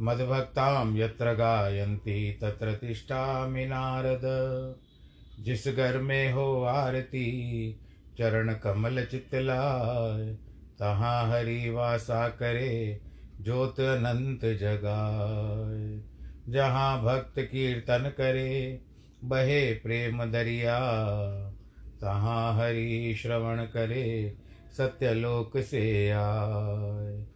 मद्भक्तां यत्र गायन्ति तत्र तिष्ठामि नारद। जिस घर में हो आरती, चरण कमल चितलाय, तहाँ हरि वासा करे, ज्योत अनंत जगाए जहाँ भक्त कीर्तन करे, बहे प्रेम दरिया। तहाँ हरि श्रवण करे, सत्यलोक से आए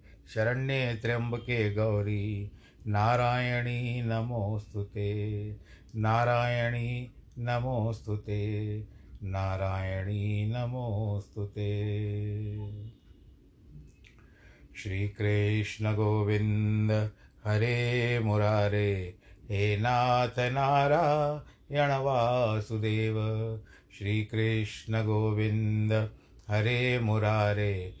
शरण्ये त्र्यम्बके गौरी, नारायणी नमोऽस्तु ते। नारायणी नमोऽस्तु नारायणी नमोऽस्तु ते। श्रीकृष्णगोविन्द हरे मुरारे, हे नाथ नारायणवासुदेव श्रीकृष्णगोविन्द हरे मुरारे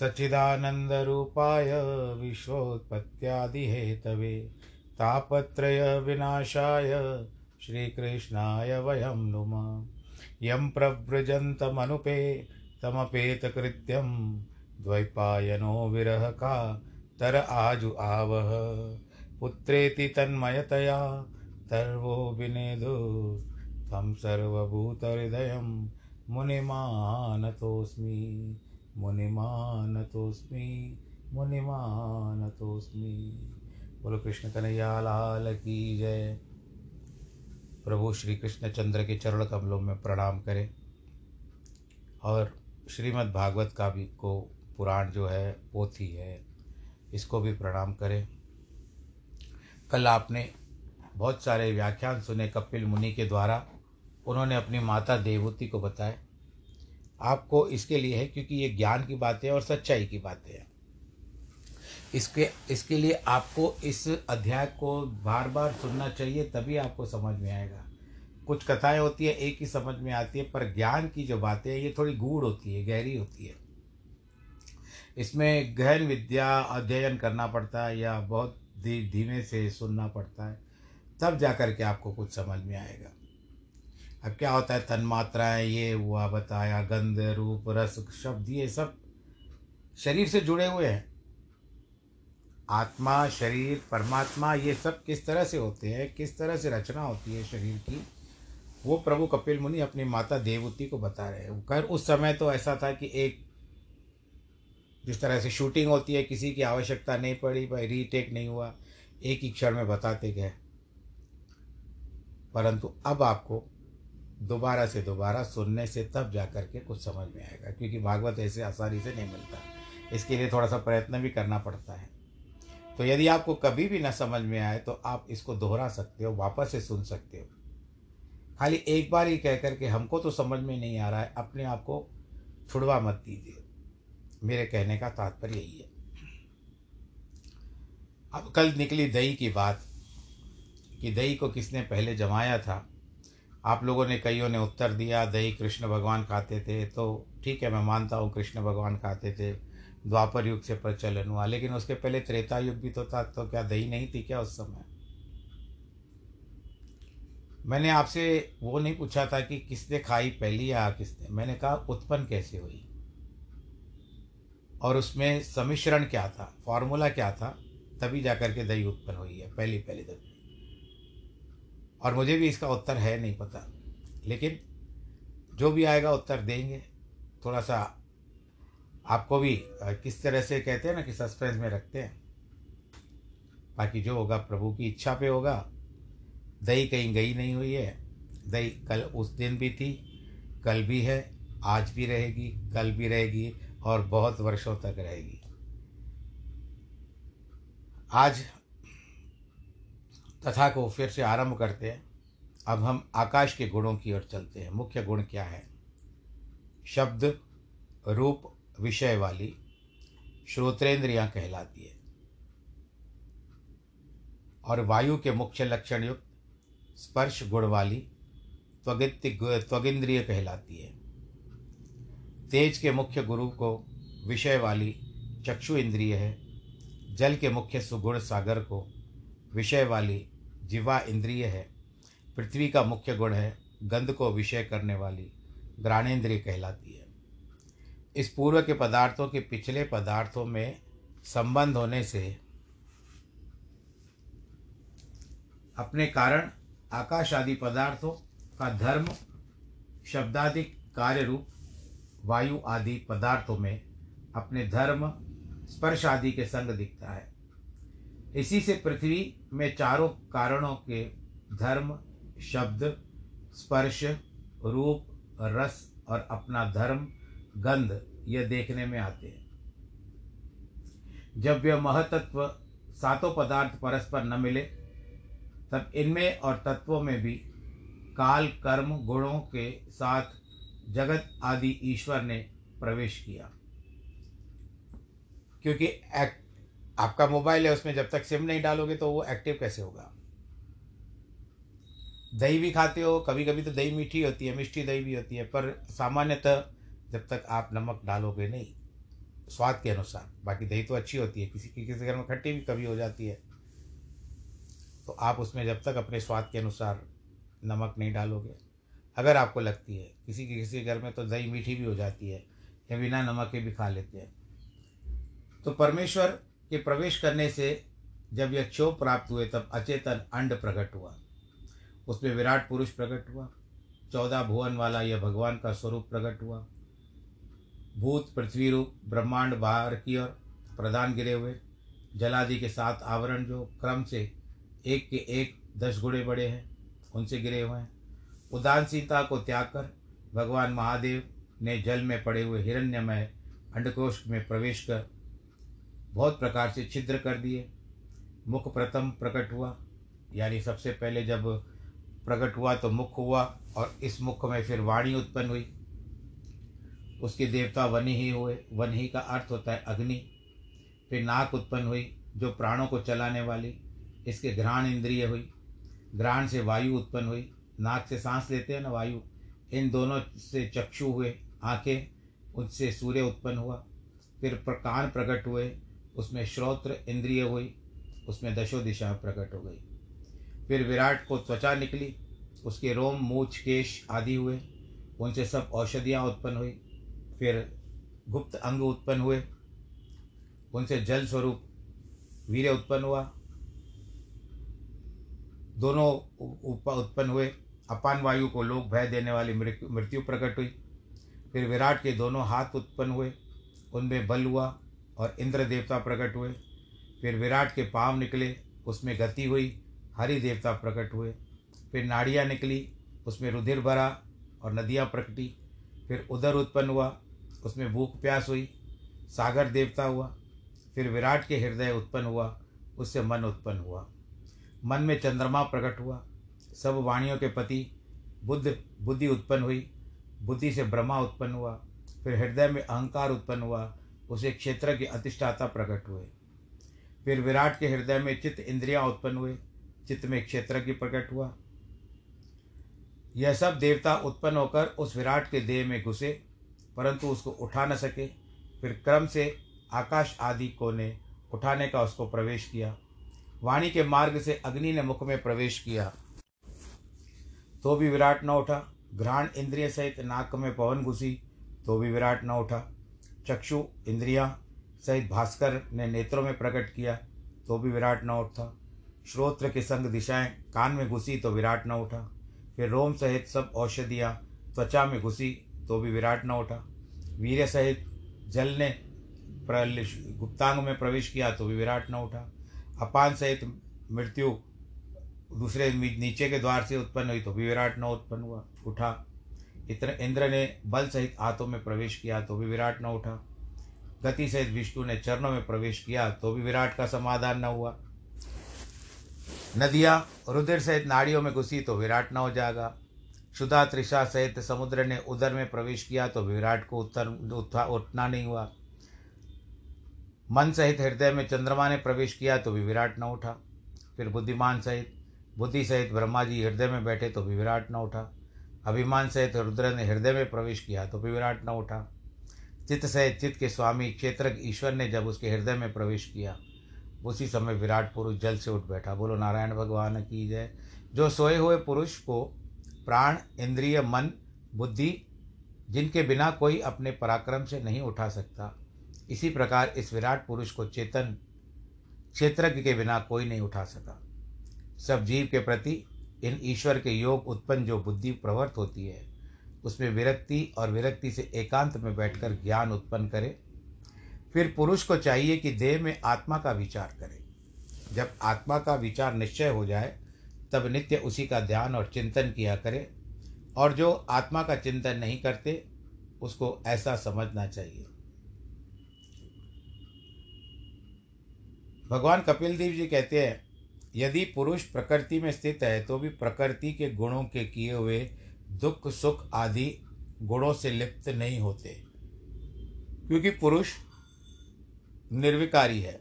सच्चिदानन्दरूपाय विश्वोत्पत्त्यादिहेतवे तापत्रयविनाशाय श्रीकृष्णाय वयं नुमः। यं प्रव्रजन्तमनुपे तमपेतकृत्यं द्वैपायनो विरह का तर आजु आवह। पुत्रेति तन्मयतया तर्वो विनेदु तं सर्वभूतहृदयं मुनिमानतोऽस्मि। मुनिमानतोऽस्मि मुनिमानतोऽस्मि बोलो कृष्ण कन्हैया, लाल की जय। प्रभु श्री कृष्ण चंद्र के चरण कमलों में प्रणाम करें। और श्रीमद् भागवत का भी को पुराण जो है, पोथी है, इसको भी प्रणाम करें। कल आपने बहुत सारे व्याख्यान सुने कपिल मुनि के द्वारा। उन्होंने अपनी माता देवहूति को बताया। आपको इसके लिए है क्योंकि ये ज्ञान की बातें और सच्चाई की बातें हैं। इसके इसके लिए आपको इस अध्याय को बार बार सुनना चाहिए, तभी आपको समझ में आएगा। कुछ कथाएँ होती है, एक ही समझ में आती है, पर ज्ञान की जो बातें हैं, ये थोड़ी गूढ़ होती है, गहरी होती है। इसमें गहन विद्या अध्ययन करना पड़ता है या बहुत धीमे से सुनना पड़ता है, तब जा कर के आपको कुछ समझ में आएगा। क्या होता है? तन्मात्राएँ ये हुआ, बताया, गंध, रूप, रस, शब्द, ये सब शरीर से जुड़े हुए हैं। आत्मा, शरीर, परमात्मा, ये सब किस तरह से होते हैं? किस तरह से रचना होती है शरीर की? वो प्रभु कपिल मुनि अपनी माता देवती को बता रहे हैं। खैर, उस समय तो ऐसा था कि एक जिस तरह से शूटिंग होती है, किसी की आवश्यकता नहीं पड़ी, भाई, रीटेक नहीं हुआ, एक ही क्षण में बताते गए। परंतु अब आपको दोबारा से दोबारा सुनने से तब जा कर के कुछ समझ में आएगा, क्योंकि भागवत ऐसे आसानी से नहीं मिलता। इसके लिए थोड़ा सा प्रयत्न भी करना पड़ता है। तो यदि आपको कभी भी ना समझ में आए तो आप इसको दोहरा सकते हो, वापस से सुन सकते हो। खाली एक बार ही कह करके हमको तो समझ में नहीं आ रहा है, अपने आप को छुड़वा मत दीजिए। मेरे कहने का तात्पर्य यही है। अब कल निकली दही की बात, कि दही को किसने पहले जमाया था? आप लोगों ने कईयों ने उत्तर दिया, दही कृष्ण भगवान खाते थे। तो ठीक है, मैं मानता हूँ कृष्ण भगवान खाते थे, द्वापर युग से प्रचलन हुआ, लेकिन उसके पहले त्रेता युग भी तो था तो क्या दही नहीं थी क्या उस समय? मैंने आपसे वो नहीं पूछा था कि किसने खाई पहली या किसने। मैंने कहा, उत्पन्न कैसे हुई? और उसमें समिश्रण क्या था? फॉर्मूला क्या था? तभी जाकर के दही उत्पन्न हुई है, पहली पहली दफे। और मुझे भी इसका उत्तर है, नहीं पता। लेकिन जो भी आएगा उत्तर देंगे। थोड़ा सा आपको भी किस तरह से कहते हैं ना कि सस्पेंस में रखते हैं। बाकी जो होगा, प्रभु की इच्छा पे होगा। दही कहीं गई नहीं हुई है। दही कल उस दिन भी थी, कल भी है, आज भी रहेगी, कल भी रहेगी और बहुत वर्षों तक रहेगी। आज कथा को फिर से आरंभ करते हैं। अब हम आकाश के गुणों की ओर चलते हैं। मुख्य गुण क्या है? शब्द, रूप, विषय वाली श्रोत्रेंद्रियाँ कहलाती है। और वायु के मुख्य लक्षण युक्त स्पर्श गुण वाली त्वगित त्वगिंद्रिय कहलाती है। तेज के मुख्य गुरु को विषय वाली चक्षु इंद्रिय है। जल के मुख्य सुगुण सागर को विषय वाली जिवा इंद्रिय है, पृथ्वी का मुख्य गुण है, गंध को विषय करने वाली ग्राणेन्द्रिय कहलाती है। इस पूर्व के पदार्थों के पिछले पदार्थों में संबंध होने से अपने कारण आकाश आदि पदार्थों का धर्म शब्दाधिक कार्य रूप वायु आदि पदार्थों में अपने धर्म, स्पर्श आदि के संग दिखता है। इसी से पृथ्वी में चारों कारणों के धर्म, शब्द, स्पर्श, रूप, रस और अपना धर्म, गंध यह देखने में आते हैं। जब यह महतत्व सातों पदार्थ परस्पर न मिले, तब इनमें और तत्वों में भी काल, कर्म, गुणों के साथ जगत आदि ईश्वर ने प्रवेश किया। क्योंकि आपका मोबाइल है, उसमें जब तक सिम नहीं डालोगे तो वो एक्टिव कैसे होगा? दही भी खाते हो कभी कभी तो दही मीठी होती है, मिष्टी दही भी होती है, पर सामान्यतः जब तक आप नमक डालोगे नहीं, स्वाद के अनुसार, बाकी दही तो अच्छी होती है, किसी की, किसी घर में खट्टी भी कभी हो जाती है तो आप उसमें जब तक अपने स्वाद के अनुसार नमक नहीं डालोगे, अगर आपको लगती है, किसी के, किसी घर में तो दही मीठी भी हो जाती है, या बिना नमक के भी खा लेते हैं तो परमेश्वर के प्रवेश करने से जब यह क्षोभ प्राप्त हुए, तब अचेतन अंड प्रकट हुआ। उसमें विराट पुरुष प्रकट हुआ। चौदह भुवन वाला यह भगवान का स्वरूप प्रकट हुआ। भूत, पृथ्वी रूप, ब्रह्मांड बाहर की ओर प्रधान गिरे हुए। जलादि के सात आवरण जो क्रम से एक के एक दस गुणे बड़े हैं, उनसे गिरे हुए हैं। उदासीनता को त्याग कर भगवान महादेव ने जल में पड़े हुए हिरण्यमय अंडकोश में प्रवेश कर बहुत प्रकार से छिद्र कर दिए। मुख प्रथम प्रकट हुआ, यानी सबसे पहले जब प्रकट हुआ तो मुख हुआ और इस मुख में फिर वाणी उत्पन्न हुई। उसके देवता वन ही हुए, वन ही का अर्थ होता है अग्नि। फिर नाक उत्पन्न हुई, जो प्राणों को चलाने वाली, इसके घ्राण इंद्रिय हुई। घ्राण से वायु उत्पन्न हुई। नाक से सांस लेते हैं ना वायु, इन दोनों से चक्षु हुए, आँखें, उनसे सूर्य उत्पन्न हुआ। फिर कान प्रकट हुए उसमें श्रोत्र इंद्रिय हुई, उसमें दशो दिशा प्रकट हो गई। फिर विराट को त्वचा निकली, उसके रोम, मूछ, केश आदि हुए, उनसे सब औषधियाँ उत्पन्न हुई। फिर गुप्त अंग उत्पन्न हुए, उनसे जल स्वरूप वीर्य उत्पन्न हुआ। दोनों उत्पन्न हुए, अपान वायु को लोग भय देने वाली मृत्यु प्रकट हुई। फिर विराट के दोनों हाथ उत्पन्न हुए, उनमें बल हुआ और इंद्र देवता प्रकट हुए। फिर विराट के पाँव निकले, उसमें गति हुई, हरि देवता प्रकट हुए। फिर नाड़ियाँ निकली, उसमें रुधिर भरा और नदियाँ प्रकटी। फिर उदर उत्पन्न हुआ, उसमें भूख प्यास हुई, सागर देवता हुआ। फिर विराट के हृदय उत्पन्न हुआ, उससे मन उत्पन्न हुआ। मन में चंद्रमा प्रकट हुआ, सब वाणियों के पति, बुद्ध, बुद्धि उत्पन्न हुई, बुद्धि से ब्रह्मा उत्पन्न हुआ। फिर हृदय में अहंकार उत्पन्न हुआ उसे क्षेत्र के अधिष्ठाता प्रकट हुए। फिर विराट के हृदय में चित्त इंद्रियाँ उत्पन्न हुए, चित्त में क्षेत्र की प्रकट हुआ। यह सब देवता उत्पन्न होकर उस विराट के देह में घुसे, परंतु उसको उठा न सके। फिर क्रम से आकाश आदि को ने उठाने का उसको प्रवेश किया। वाणी के मार्ग से अग्नि ने मुख में प्रवेश किया। तो भी विराट न उठा। घ्राण इंद्रिय सहित नाक में पवन घुसी तो भी विराट न उठा। चक्षु, इंद्रियाँ सहित भास्कर ने नेत्रों में प्रकट किया तो भी विराट न उठा। श्रोत्र के संग दिशाएँ कान में घुसी तो विराट न उठा। फिर रोम सहित सब औषधियाँ त्वचा में घुसी तो भी विराट न उठा। वीर्य सहित जल ने गुप्तांग में प्रवेश किया तो भी विराट न उठा। अपान सहित मृत्यु दूसरे नीचे के द्वार से उत्पन्न हुई तो भी विराट न उत्पन्न हुआ, उठा। इतने इंद्र ने बल सहित हाथों में प्रवेश किया तो भी विराट न उठा। गति सहित विष्णु ने चरणों में प्रवेश किया तो भी विराट का समाधान न हुआ। नदियाँ रुधिर सहित नाड़ियों में घुसी तो विराट न हो जाएगा क्षुधा त्रिषा सहित समुद्र ने उदर में प्रवेश किया तो विराट को उत्तर उठा उठना नहीं हुआ। मन सहित हृदय में चंद्रमा ने प्रवेश किया तो भी विराट न उठा। फिर बुद्धिमान सहित, बुद्धि सहित ब्रह्मा जी हृदय में बैठे तो भी विराट न उठा। अभिमान सहित रुद्र ने हृदय में प्रवेश किया तो भी विराट न उठा। चित्त सहित चित्त के स्वामी क्षेत्र ईश्वर ने जब उसके हृदय में प्रवेश किया, उसी समय विराट पुरुष जल से उठ बैठा। बोलो, नारायण भगवान की जय। जो सोए हुए पुरुष को प्राण, इंद्रिय, मन, बुद्धि, जिनके बिना कोई अपने पराक्रम से नहीं उठा सकता, इसी प्रकार इस विराट पुरुष को चेतन क्षेत्रज्ञ के बिना कोई नहीं उठा सका। सब जीव के प्रति इन ईश्वर के योग उत्पन्न जो बुद्धि प्रवृत्त होती है, उसमें विरक्ति और विरक्ति से एकांत में बैठकर ज्ञान उत्पन्न करे। फिर पुरुष को चाहिए कि देह में आत्मा का विचार करे। जब आत्मा का विचार निश्चय हो जाए, तब नित्य उसी का ध्यान और चिंतन किया करे। और जो आत्मा का चिंतन नहीं करते, उसको ऐसा समझना चाहिए। भगवान कपिल देव जी कहते हैं यदि पुरुष प्रकृति में स्थित है तो भी प्रकृति के गुणों के किए हुए दुख, सुख आदि गुणों से लिप्त नहीं होते। क्योंकि पुरुष निर्विकारी है,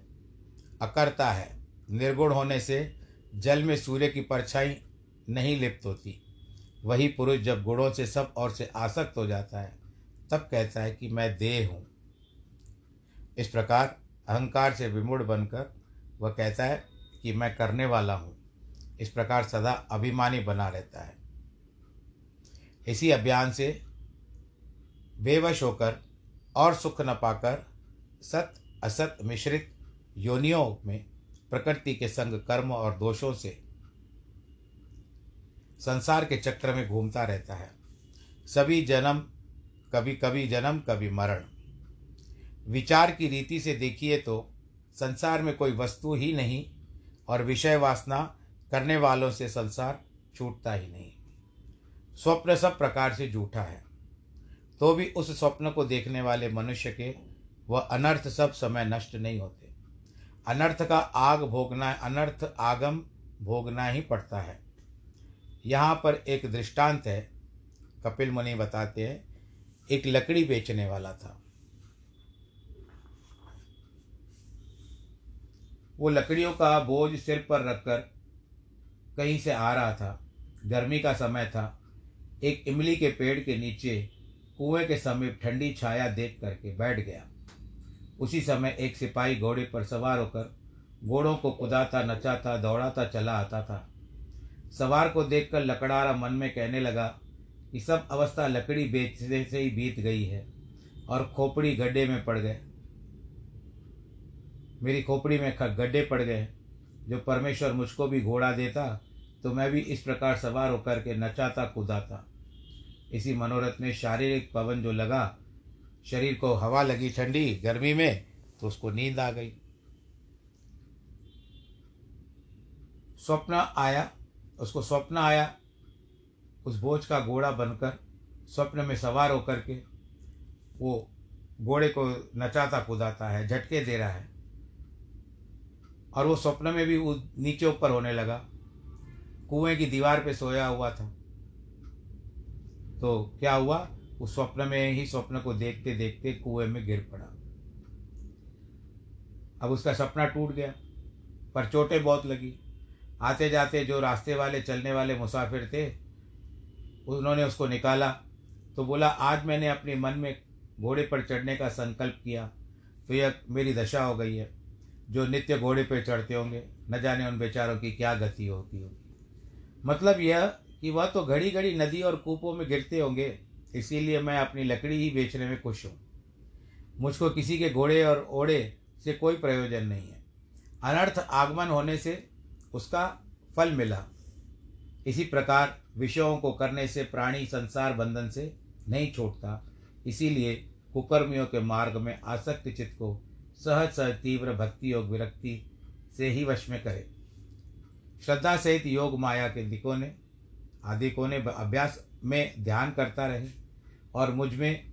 अकर्ता है। निर्गुण होने से जल में सूर्य की परछाई नहीं लिप्त होती। वही पुरुष जब गुणों से सब और से आसक्त हो जाता है, तब कहता है कि मैं देह हूँ। इस प्रकार अहंकार से विमूढ़ बनकर वह कहता है कि मैं करने वाला हूँ। इस प्रकार सदा अभिमानी बना रहता है। इसी अभियान से बेवश होकर और सुख न पाकर सत असत मिश्रित योनियों में प्रकृति के संग कर्म और दोषों से संसार के चक्र में घूमता रहता है। सभी जन्म, कभी कभी जन्म, कभी मरण। विचार की रीति से देखिए तो संसार में कोई वस्तु ही नहीं और विषय वासना करने वालों से संसार छूटता ही नहीं। स्वप्न सब प्रकार से झूठा है। तो भी उस स्वप्न को देखने वाले मनुष्य के वह अनर्थ सब समय नष्ट नहीं होते। अनर्थ का आग भोगना, अनर्थ आगम भोगना ही पड़ता है। यहाँ पर एक दृष्टांत है। कपिल मुनि बताते हैं, एक लकड़ी बेचने वाला था। वो लकड़ियों का बोझ सिर पर रखकर कहीं से आ रहा था। गर्मी का समय था। एक इमली के पेड़ के नीचे कुएँ के समीप ठंडी छाया देख करके बैठ गया। उसी समय एक सिपाही घोड़े पर सवार होकर घोड़ों को कुदाता, नचाता, दौड़ाता चला आता था। सवार को देखकर लकड़ारा मन में कहने लगा कि सब अवस्था लकड़ी बेचने से ही बीत गई है और खोपड़ी गड्ढे में पड़ गए। मेरी खोपड़ी में गड्ढे पड़ गए जो परमेश्वर मुझको भी घोड़ा देता तो मैं भी इस प्रकार सवार होकर के नचाता, कूदाता। इसी मनोरथ में शारीरिक पवन जो लगा, शरीर को हवा लगी ठंडी गर्मी में तो उसको नींद आ गई। स्वप्न आया, उसको स्वप्न आया। उस बोझ का घोड़ा बनकर, स्वप्न में सवार होकर के, वो घोड़े को नचाता, कूदाता है, झटके दे रहा है। और वो स्वप्न में भी नीचे ऊपर होने लगा। कुएँ की दीवार पे सोया हुआ था। तो क्या हुआ? उस स्वप्न में ही स्वप्न को देखते देखते कुएँ में गिर पड़ा। अब उसका सपना टूट गया, पर चोटें बहुत लगी। आते जाते जो रास्ते वाले, चलने वाले मुसाफिर थे, उन्होंने उसको निकाला। तो बोला, आज मैंने अपने मन में घोड़े पर चढ़ने का संकल्प किया तो यह मेरी दशा हो गई है। जो नित्य घोड़े पर चढ़ते होंगे, न जाने उन बेचारों की क्या गति होती होगी। मतलब यह कि वह तो घड़ी घड़ी नदी और कूपों में गिरते होंगे, इसीलिए मैं अपनी लकड़ी ही बेचने में खुश हूँ। मुझको किसी के घोड़े और ओढ़े से कोई प्रयोजन नहीं है। अनर्थ आगमन होने से उसका फल मिला। इसी प्रकार विषयों को करने से प्राणी संसार बंधन से नहीं छोड़ता इसीलिए कुकर्मियों के मार्ग में आसक्त चित्त को सहज सहज तीव्र भक्ति योग विरक्ति से ही वश में करे। श्रद्धा सहित योग माया के दिकों ने आदि को ने अभ्यास में ध्यान करता रहे और मुझमें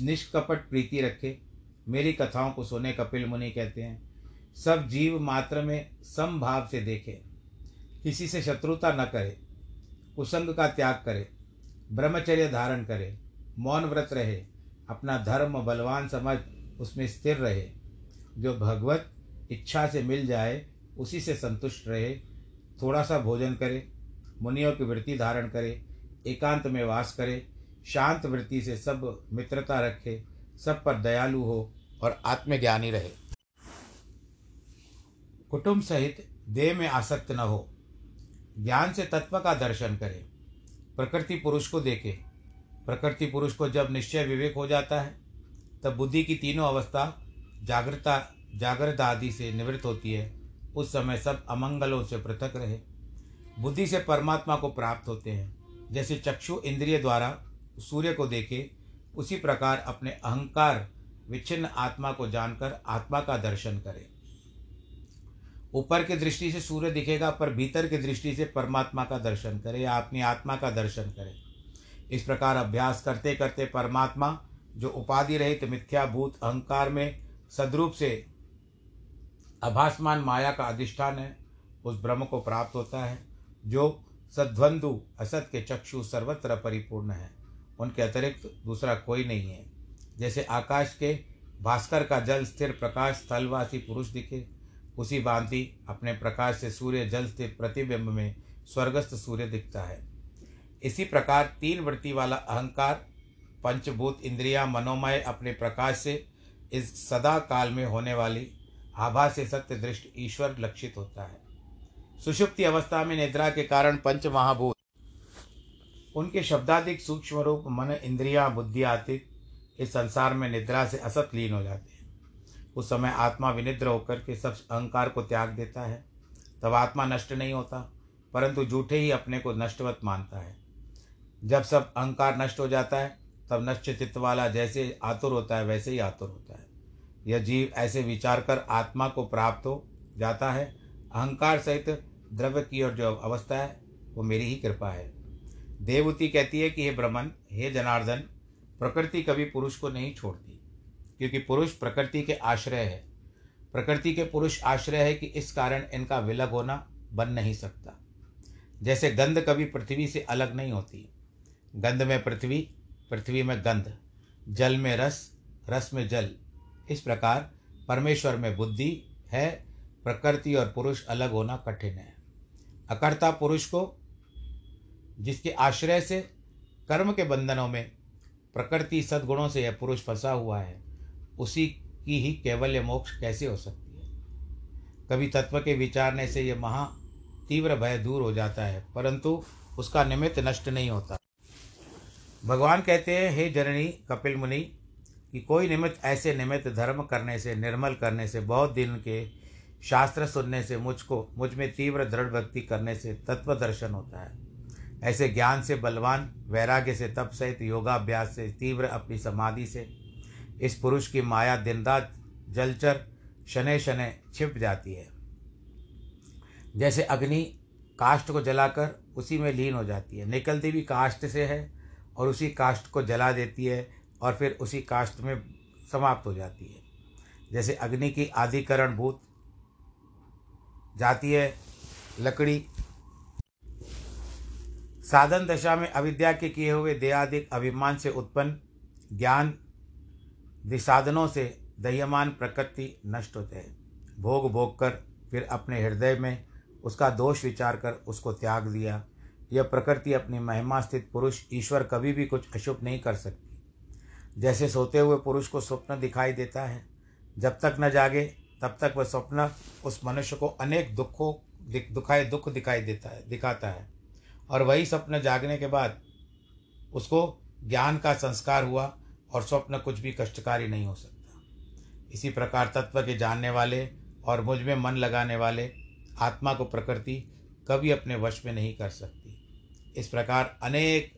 निष्कपट प्रीति रखे। मेरी कथाओं को सोने कपिल मुनि कहते हैं, सब जीव मात्र में समभाव से देखे। किसी से शत्रुता न करे, कुसंग का त्याग करे, ब्रह्मचर्य धारण करे, मौन व्रत रहे, अपना धर्म बलवान समझ उसमें स्थिर रहे। जो भगवत इच्छा से मिल जाए, उसी से संतुष्ट रहे थोड़ा सा भोजन करे, मुनियों की वृत्ति धारण करे, एकांत में वास करे, शांत वृत्ति से सब मित्रता रखे, सब पर दयालु हो और आत्मज्ञानी रहे। कुटुंब सहित देह में आसक्त न हो, ज्ञान से तत्व का दर्शन करे, प्रकृति पुरुष को देखे। प्रकृति पुरुष को जब निश्चय विवेक हो जाता है, तब बुद्धि की तीनों अवस्था जागृता, जागृत आदि से निवृत्त होती है। उस समय सब अमंगलों से पृथक रहे। बुद्धि से परमात्मा को प्राप्त होते हैं। जैसे चक्षु इंद्रिय द्वारा सूर्य को देखे, उसी प्रकार अपने अहंकार, विच्छिन्न आत्मा को जानकर आत्मा का दर्शन करें। ऊपर की दृष्टि से सूर्य दिखेगा, पर भीतर की दृष्टि से परमात्मा का दर्शन करें या अपनी आत्मा का दर्शन करें। इस प्रकार अभ्यास करते करते परमात्मा, जो उपाधि रहित मिथ्याभूत अहंकार में सदरूप से अभासमान माया का अधिष्ठान है, उस ब्रह्म को प्राप्त होता है, जो सद्वंदु असत के चक्षु सर्वत्र परिपूर्ण है। उनके अतिरिक्त दूसरा कोई नहीं है। जैसे आकाश के भास्कर का जल स्थिर प्रकाश स्थलवासी पुरुष दिखे, उसी भांति अपने प्रकाश से सूर्य जल स्थिर प्रतिबिंब में स्वर्गस्थ सूर्य दिखता है। इसी प्रकार तीन वृत्ति वाला अहंकार, पंचभूत इंद्रिया, मनोमय अपने प्रकाश से इस सदा काल में होने वाली आभा से सत्य दृष्ट ईश्वर लक्षित होता है। सुषुप्ति अवस्था में निद्रा के कारण पंच महाभूत उनके शब्दाधिक सूक्ष्म रूप, मन, इंद्रिया, बुद्धि आदि इस संसार में निद्रा से असत लीन हो जाते हैं। उस समय आत्मा विनिद्र होकर के सब अहंकार को त्याग देता है। तब आत्मा नष्ट नहीं होता, परंतु झूठे ही अपने को नष्टवत मानता है। जब सब अहंकार नष्ट हो जाता है तब नष्ट चित्त वाला जैसे आतुर होता है, वैसे ही आतुर होता है। यह जीव ऐसे विचार कर आत्मा को प्राप्त हो जाता है। अहंकार सहित द्रव्य की और जो अवस्था है, वो मेरी ही कृपा है। देवती कहती है कि हे ब्रह्मन, हे जनार्दन, प्रकृति कभी पुरुष को नहीं छोड़ती, क्योंकि पुरुष प्रकृति के आश्रय है। प्रकृति के पुरुष आश्रय है कि इस कारण इनका विलग होना बन नहीं सकता। जैसे गंध कभी पृथ्वी से अलग नहीं होती। गंध में पृथ्वी पृथ्वी में गंध, जल में रस रस में जल। इस प्रकार परमेश्वर में बुद्धि है, प्रकृति और पुरुष अलग होना कठिन है। अकर्ता पुरुष को, जिसके आश्रय से कर्म के बंधनों में प्रकृति सद्गुणों से यह पुरुष फंसा हुआ है, उसी की ही कैवल्य मोक्ष कैसे हो सकती है? कभी तत्व के विचारने से यह महा तीव्र भय दूर हो जाता है, परंतु उसका निमित्त नष्ट नहीं होता। भगवान कहते हैं, हे जननी, कपिल मुनि, कि कोई निमित्त, ऐसे निमित्त धर्म करने से, निर्मल करने से, बहुत दिन के शास्त्र सुनने से मुझको, मुझमें तीव्र दृढ़ भक्ति करने से तत्व दर्शन होता है। ऐसे ज्ञान से बलवान, वैराग्य से तप सहित योगाभ्यास से तीव्र अपनी समाधि से, इस पुरुष की माया दिन रात जलचर शनै शनै छिप जाती है। जैसे अग्नि काष्ठ को जलाकर उसी में लीन हो जाती है। निकलती भी काष्ठ से है और उसी काष्ट को जला देती है और फिर उसी काष्ठ में समाप्त हो जाती है। जैसे अग्नि की आधिकरण भूत जाती है, लकड़ी। साधन दशा में अविद्या के किए हुए देहादिक अभिमान से उत्पन्न ज्ञान साधनों से दह्यमान प्रकृति नष्ट होते हैं। भोग भोग कर फिर अपने हृदय में उसका दोष विचार कर उसको त्याग दिया। यह प्रकृति अपनी महिमा स्थित पुरुष ईश्वर कभी भी कुछ अशुभ नहीं कर सकती। जैसे सोते हुए पुरुष को स्वप्न दिखाई देता है, जब तक न जागे, तब तक वह स्वप्न उस मनुष्य को अनेक दुखों दुखाए दुख दिखाई देता है, दिखाता है। और वही स्वप्न जागने के बाद उसको ज्ञान का संस्कार हुआ और स्वप्न कुछ भी कष्टकारी नहीं हो सकता। इसी प्रकार तत्व के जानने वाले और मुझमें मन लगाने वाले आत्मा को प्रकृति कभी अपने वश में नहीं कर सकती। इस प्रकार अनेक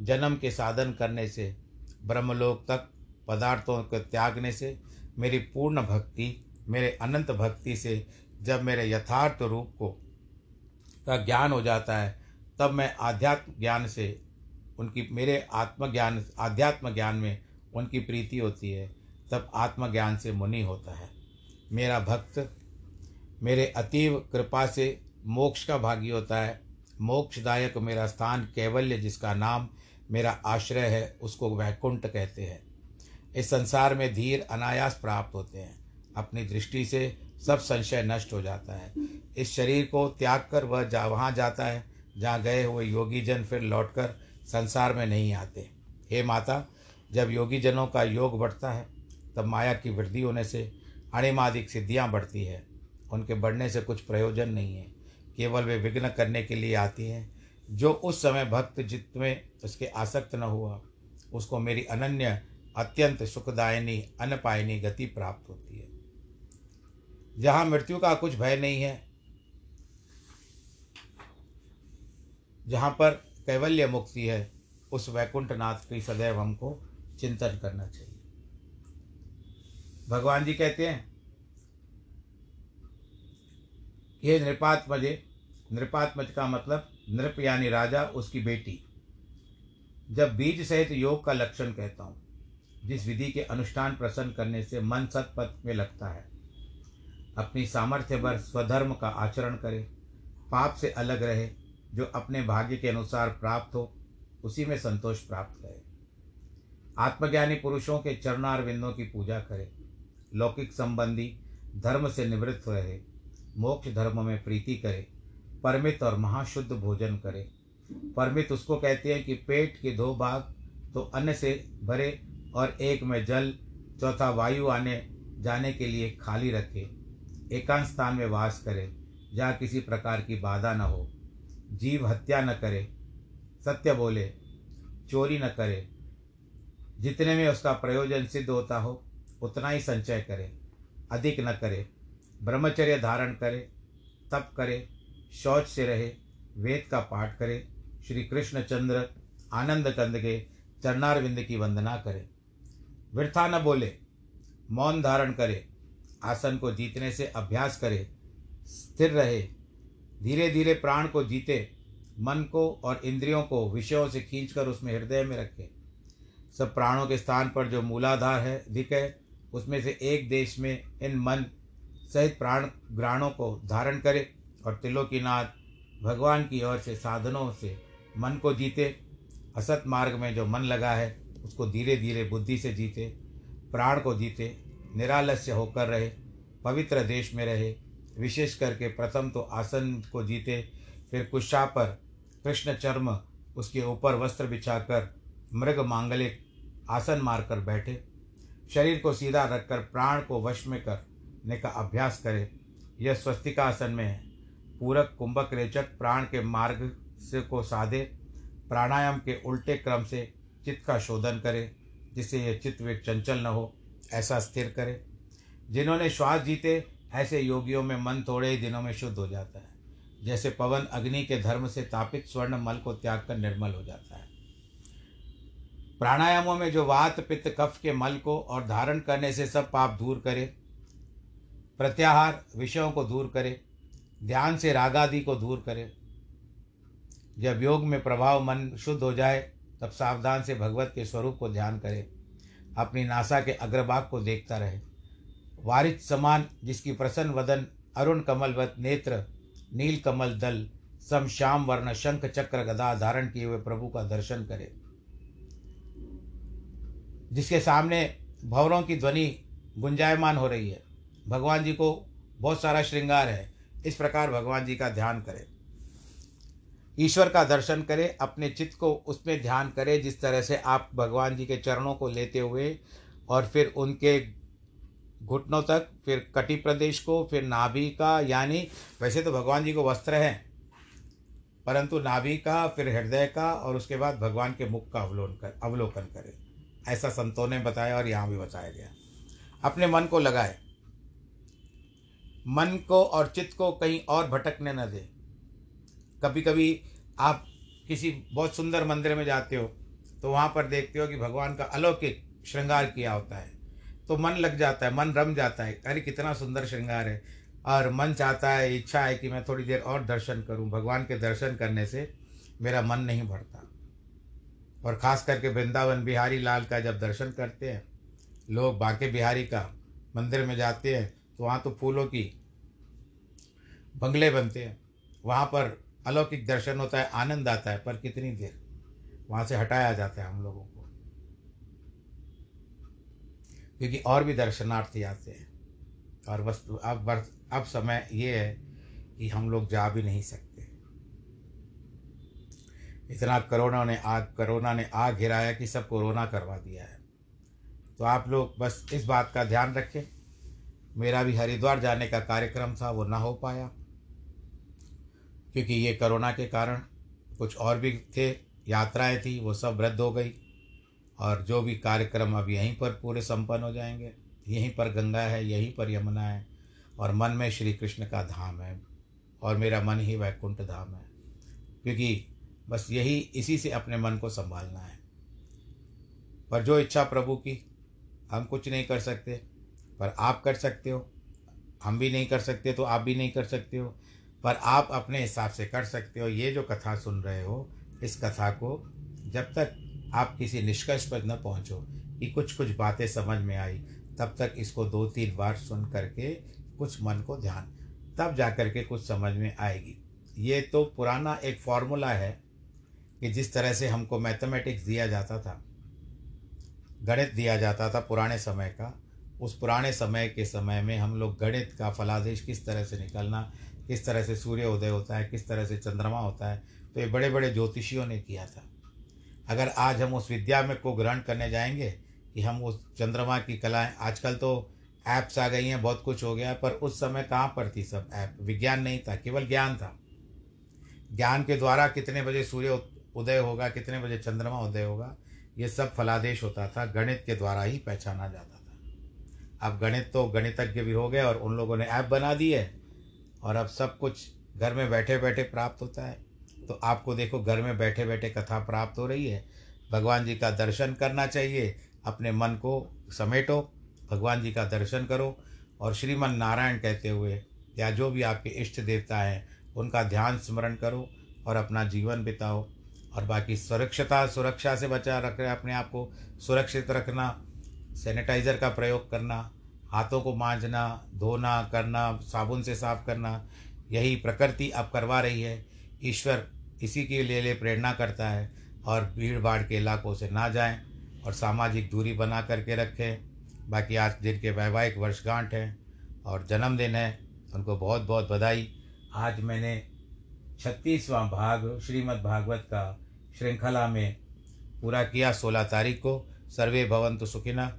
जन्म के साधन करने से, ब्रह्मलोक तक, पदार्थों को त्यागने से, मेरी पूर्ण भक्ति, मेरे अनंत भक्ति से, जब मेरे यथार्थ रूप को, का ज्ञान हो जाता है, तब मैं आध्यात्म ज्ञान से, उनकी, मेरे आत्मज्ञान, आध्यात्म ज्ञान में उनकी प्रीति होती है, तब आत्मज्ञान से मुनि होता है। मेरा भक्त, मेरे अतीव कृपा से मोक्ष का भागी होता है मोक्षदायक मेरा स्थान कैवल्य, जिसका नाम मेरा आश्रय है, उसको वैकुंठ कहते हैं। इस संसार में धीर अनायास प्राप्त होते हैं। अपनी दृष्टि से सब संशय नष्ट हो जाता है। इस शरीर को त्याग कर वह जा, वहाँ जाता है, जहाँ गए हुए योगी जन फिर लौटकर संसार में नहीं आते। हे माता, जब योगी जनों का योग बढ़ता है, तब माया की वृद्धि होने से अणिमादिक सिद्धियाँ बढ़ती है। उनके बढ़ने से कुछ प्रयोजन नहीं है। केवल वे विघ्न करने के लिए आती हैं। जो उस समय भक्त जित में उसके आसक्त न हुआ, उसको मेरी अनन्य, अत्यंत सुखदायिनी, अनपायनी गति प्राप्त होती है। जहाँ मृत्यु का कुछ भय नहीं है, जहाँ पर कैवल्य मुक्ति है, उस वैकुंठ नाथ की सदैव हमको चिंतन करना चाहिए। भगवान जी कहते हैं ये नृपात्मजे नृपात्मज का मतलब नृप यानी राजा, उसकी बेटी। जब बीज सहित योग का लक्षण कहता हूँ, जिस विधि के अनुष्ठान प्रसन्न करने से मन सतपथ में लगता है। अपनी सामर्थ्य पर स्वधर्म का आचरण करे, पाप से अलग रहे, जो अपने भाग्य के अनुसार प्राप्त हो, उसी में संतोष प्राप्त करे। आत्मज्ञानी पुरुषों के चरणार बिंदों की पूजा करे। लौकिक संबंधी धर्म से निवृत्त रहे। मोक्ष धर्म में प्रीति करे, परमित और महाशुद्ध भोजन करे। परमित उसको कहते हैं कि पेट के दो भाग तो अन्न से भरे और एक में जल, चौथा वायु आने, जाने के लिए खाली रखे। एकांत स्थान में वास करे, जहाँ किसी प्रकार की बाधा न हो। जीव हत्या न करे, सत्य बोले, चोरी न करे। जितने में उसका प्रयोजन सिद्ध होता हो, उतना ही संचय करे, अधिक न करे। ब्रह्मचर्य धारण करे, तप करे, शौच से रहे, वेद का पाठ करे, श्री कृष्णचंद्र आनंद कंद के चरणारविंद की वंदना करे। वृथा न बोले, मौन धारण करे, आसन को जीतने से अभ्यास करे, स्थिर रहे धीरे धीरे प्राण को जीते, मन को और इंद्रियों को विषयों से खींचकर उसमें हृदय में रखे। सब प्राणों के स्थान पर जो मूलाधार है, दिखे, उसमें से एक देश में इन मन सहित प्राण ग्राणों को धारण करे और नाथ भगवान की ओर से साधनों से मन को जीते। असत मार्ग में जो मन लगा है, उसको धीरे धीरे बुद्धि से जीते, प्राण को जीते, निरालस्य होकर रहे, पवित्र देश में रहे, विशेष करके प्रथम तो आसन को जीते, फिर कुशा पर कृष्ण चर्म उसके ऊपर वस्त्र बिछाकर मृग मांगलिक आसन मारकर बैठे। शरीर को सीधा रखकर प्राण को वश में करने का अभ्यास करे। यह स्वस्तिकासन में पूरक कुंभक रेचक प्राण के मार्ग से को साधे, प्राणायाम के उल्टे क्रम से चित्त का शोधन करें, जिससे यह चित्त वे चंचल न हो, ऐसा स्थिर करे। जिन्होंने श्वास जीते, ऐसे योगियों में मन थोड़े ही दिनों में शुद्ध हो जाता है। जैसे पवन अग्नि के धर्म से तापित स्वर्ण मल को त्याग कर निर्मल हो जाता है। प्राणायामों में जो वात, पित्त, कफ के मल को और धारण करने से सब पाप दूर करे प्रत्याहार विषयों को दूर करे, ध्यान से रागादि को दूर करे। जब योग में प्रभाव मन शुद्ध हो जाए, तब सावधान से भगवत के स्वरूप को ध्यान करे। अपनी नासा के अग्रभाग को देखता रहे। वारित समान जिसकी प्रसन्न वदन, अरुण कमलवत नेत्र, नील कमल दल, सम श्याम वर्ण शंख चक्र गदा धारण किए हुए प्रभु का दर्शन करे। जिसके सामने भवरों की ध्वनि गुंजायमान हो रही है। भगवान जी को बहुत सारा श्रृंगार है। इस प्रकार भगवान जी का ध्यान करें। ईश्वर का दर्शन करें, अपने चित्त को उसमें ध्यान करें, जिस तरह से आप भगवान जी के चरणों को लेते हुए और फिर उनके घुटनों तक, फिर कटी प्रदेश को, फिर नाभि का, यानी वैसे तो भगवान जी को वस्त्र हैं, परंतु नाभि का, फिर हृदय का, और उसके बाद भगवान के मुख का अवलोकन कर, अवलोकन करें। ऐसा संतों ने बताया और यहाँ भी बताया गया। अपने मन को लगाए। मन को और चित्त को कहीं और भटकने न दे। कभी कभी आप किसी बहुत सुंदर मंदिर में जाते हो तो वहाँ पर देखते हो कि भगवान का अलौकिक श्रृंगार किया होता है। तो मन लग जाता है, मन रम जाता है, अरे कितना सुंदर श्रृंगार है। और मन चाहता है, इच्छा है कि मैं थोड़ी देर और दर्शन करूँ। भगवान के दर्शन करने से मेरा मन नहीं भरता। और ख़ास करके वृंदावन, बिहारी लाल का जब दर्शन करते हैं, लोग बांके बिहारी का मंदिर में जाते हैं तो वहाँ तो फूलों की बंगले बनते हैं। वहाँ पर अलौकिक दर्शन होता है, आनंद आता है, पर कितनी देर? वहाँ से हटाया जाता है हम लोगों को। क्योंकि और भी दर्शनार्थी आते हैं। और वस्तु, अब वर्ष अब समय ये है कि हम लोग जा भी नहीं सकते। इतना करोना ने आग करोना ने आग गिराया कि सब कोरोना करवा दिया है। तो आप लोग बस इस बात का ध्यान रखें। मेरा भी हरिद्वार जाने का कार्यक्रम था, वो ना हो पाया। क्योंकि ये कोरोना के कारण कुछ और भी थे, यात्राएँ थी, वो सब रद्द हो गई। और जो भी कार्यक्रम अब यहीं पर पूरे संपन्न हो जाएँगे, यहीं पर गंगा है, यहीं पर यमुना है, और मन में श्री कृष्ण का धाम है, और मेरा मन ही वैकुंठ धाम है। क्योंकि बस यही, इसी से अपने मन को संभालना है। पर जो इच्छा प्रभु की, हम कुछ नहीं कर सकते। पर आप कर सकते हो। हम भी नहीं कर सकते तो आप भी नहीं कर सकते हो। पर आप अपने हिसाब से कर सकते हो। ये जो कथा सुन रहे हो, इस कथा को जब तक आप किसी निष्कर्ष पर न पहुँचो कि कुछ कुछ बातें समझ में आई, तब तक इसको दो तीन बार सुन करके कुछ मन को ध्यान, तब जा कर के कुछ समझ में आएगी। ये तो पुराना एक फॉर्मूला है कि जिस तरह से हमको मैथमेटिक्स दिया जाता था, गणित दिया जाता था पुराने समय का उस पुराने समय के समय में हम लोग गणित का फलादेश किस तरह से निकलना, किस तरह से सूर्य उदय होता है, किस तरह से चंद्रमा होता है तो ये बड़े बड़े ज्योतिषियों ने किया था। अगर आज हम उस विद्या में को ग्रहण करने जाएँगे कि हम उस चंद्रमा की कलाएँ, आजकल तो ऐप्स आ गई हैं, बहुत कुछ हो गया, पर उस समय कहाँ पर थी सब ऐप विज्ञान नहीं था, केवल ज्ञान था। ज्ञान के द्वारा कितने बजे सूर्य उदय होगा, कितने बजे चंद्रमा उदय होगा, ये सब फलादेश होता था, गणित के द्वारा ही पहचाना जाता अब गणित तो गणितज्ञ भी हो गए और उन लोगों ने ऐप बना दी है और अब सब कुछ घर में बैठे बैठे प्राप्त होता है। तो आपको देखो घर में बैठे बैठे कथा प्राप्त हो रही है। भगवान जी का दर्शन करना चाहिए। अपने मन को समेटो, भगवान जी का दर्शन करो और श्रीमन नारायण कहते हुए या जो भी आपके इष्ट देवता हैं, उनका ध्यान स्मरण करो और अपना जीवन बिताओ और बाकी सुरक्षता, सुरक्षा से बचा रख, अपने आप को सुरक्षित रखना सैनिटाइज़र का प्रयोग करना, हाथों को मांझना धोना, करना, साबुन से साफ़ करना, यही प्रकृति अब करवा रही है। ईश्वर इसी के लिए लिए प्रेरणा करता है और भीड़ भाड़ के इलाकों से ना जाएँ और सामाजिक दूरी बना करके रखें। बाकी आज जिनके वैवाहिक वर्षगांठ हैं और जन्मदिन है, उनको बहुत बहुत बधाई। आज मैंने छत्तीसवां भाग श्रीमद् भागवत का श्रृंखला में पूरा किया सोलह तारीख को। सर्वे भवंतु सुखिना